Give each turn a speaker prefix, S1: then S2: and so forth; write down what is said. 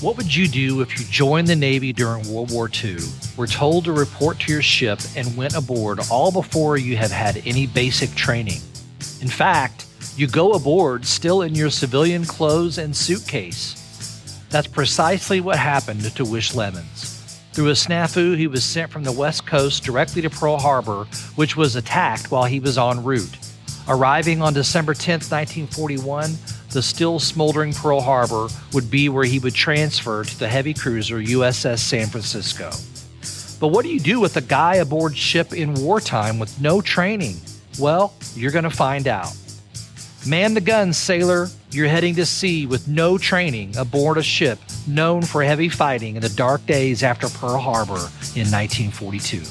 S1: What would you do if you joined the Navy during World War II, were told to report to your ship, and went aboard all before you have had any basic training? In fact, you go aboard still in your civilian clothes and suitcase. That's precisely what happened to Wish Lemons. Through a snafu, he was sent from the West Coast directly to Pearl Harbor, which was attacked while he was en route. Arriving on December 10, 1941, the still smoldering Pearl Harbor would be where he would transfer to the heavy cruiser USS San Francisco. But what do you do with a guy aboard ship in wartime with no training? Well, you're going to find out. Man the guns, sailor. You're heading to sea with no training aboard a ship known for heavy fighting in the dark days after Pearl Harbor in 1942.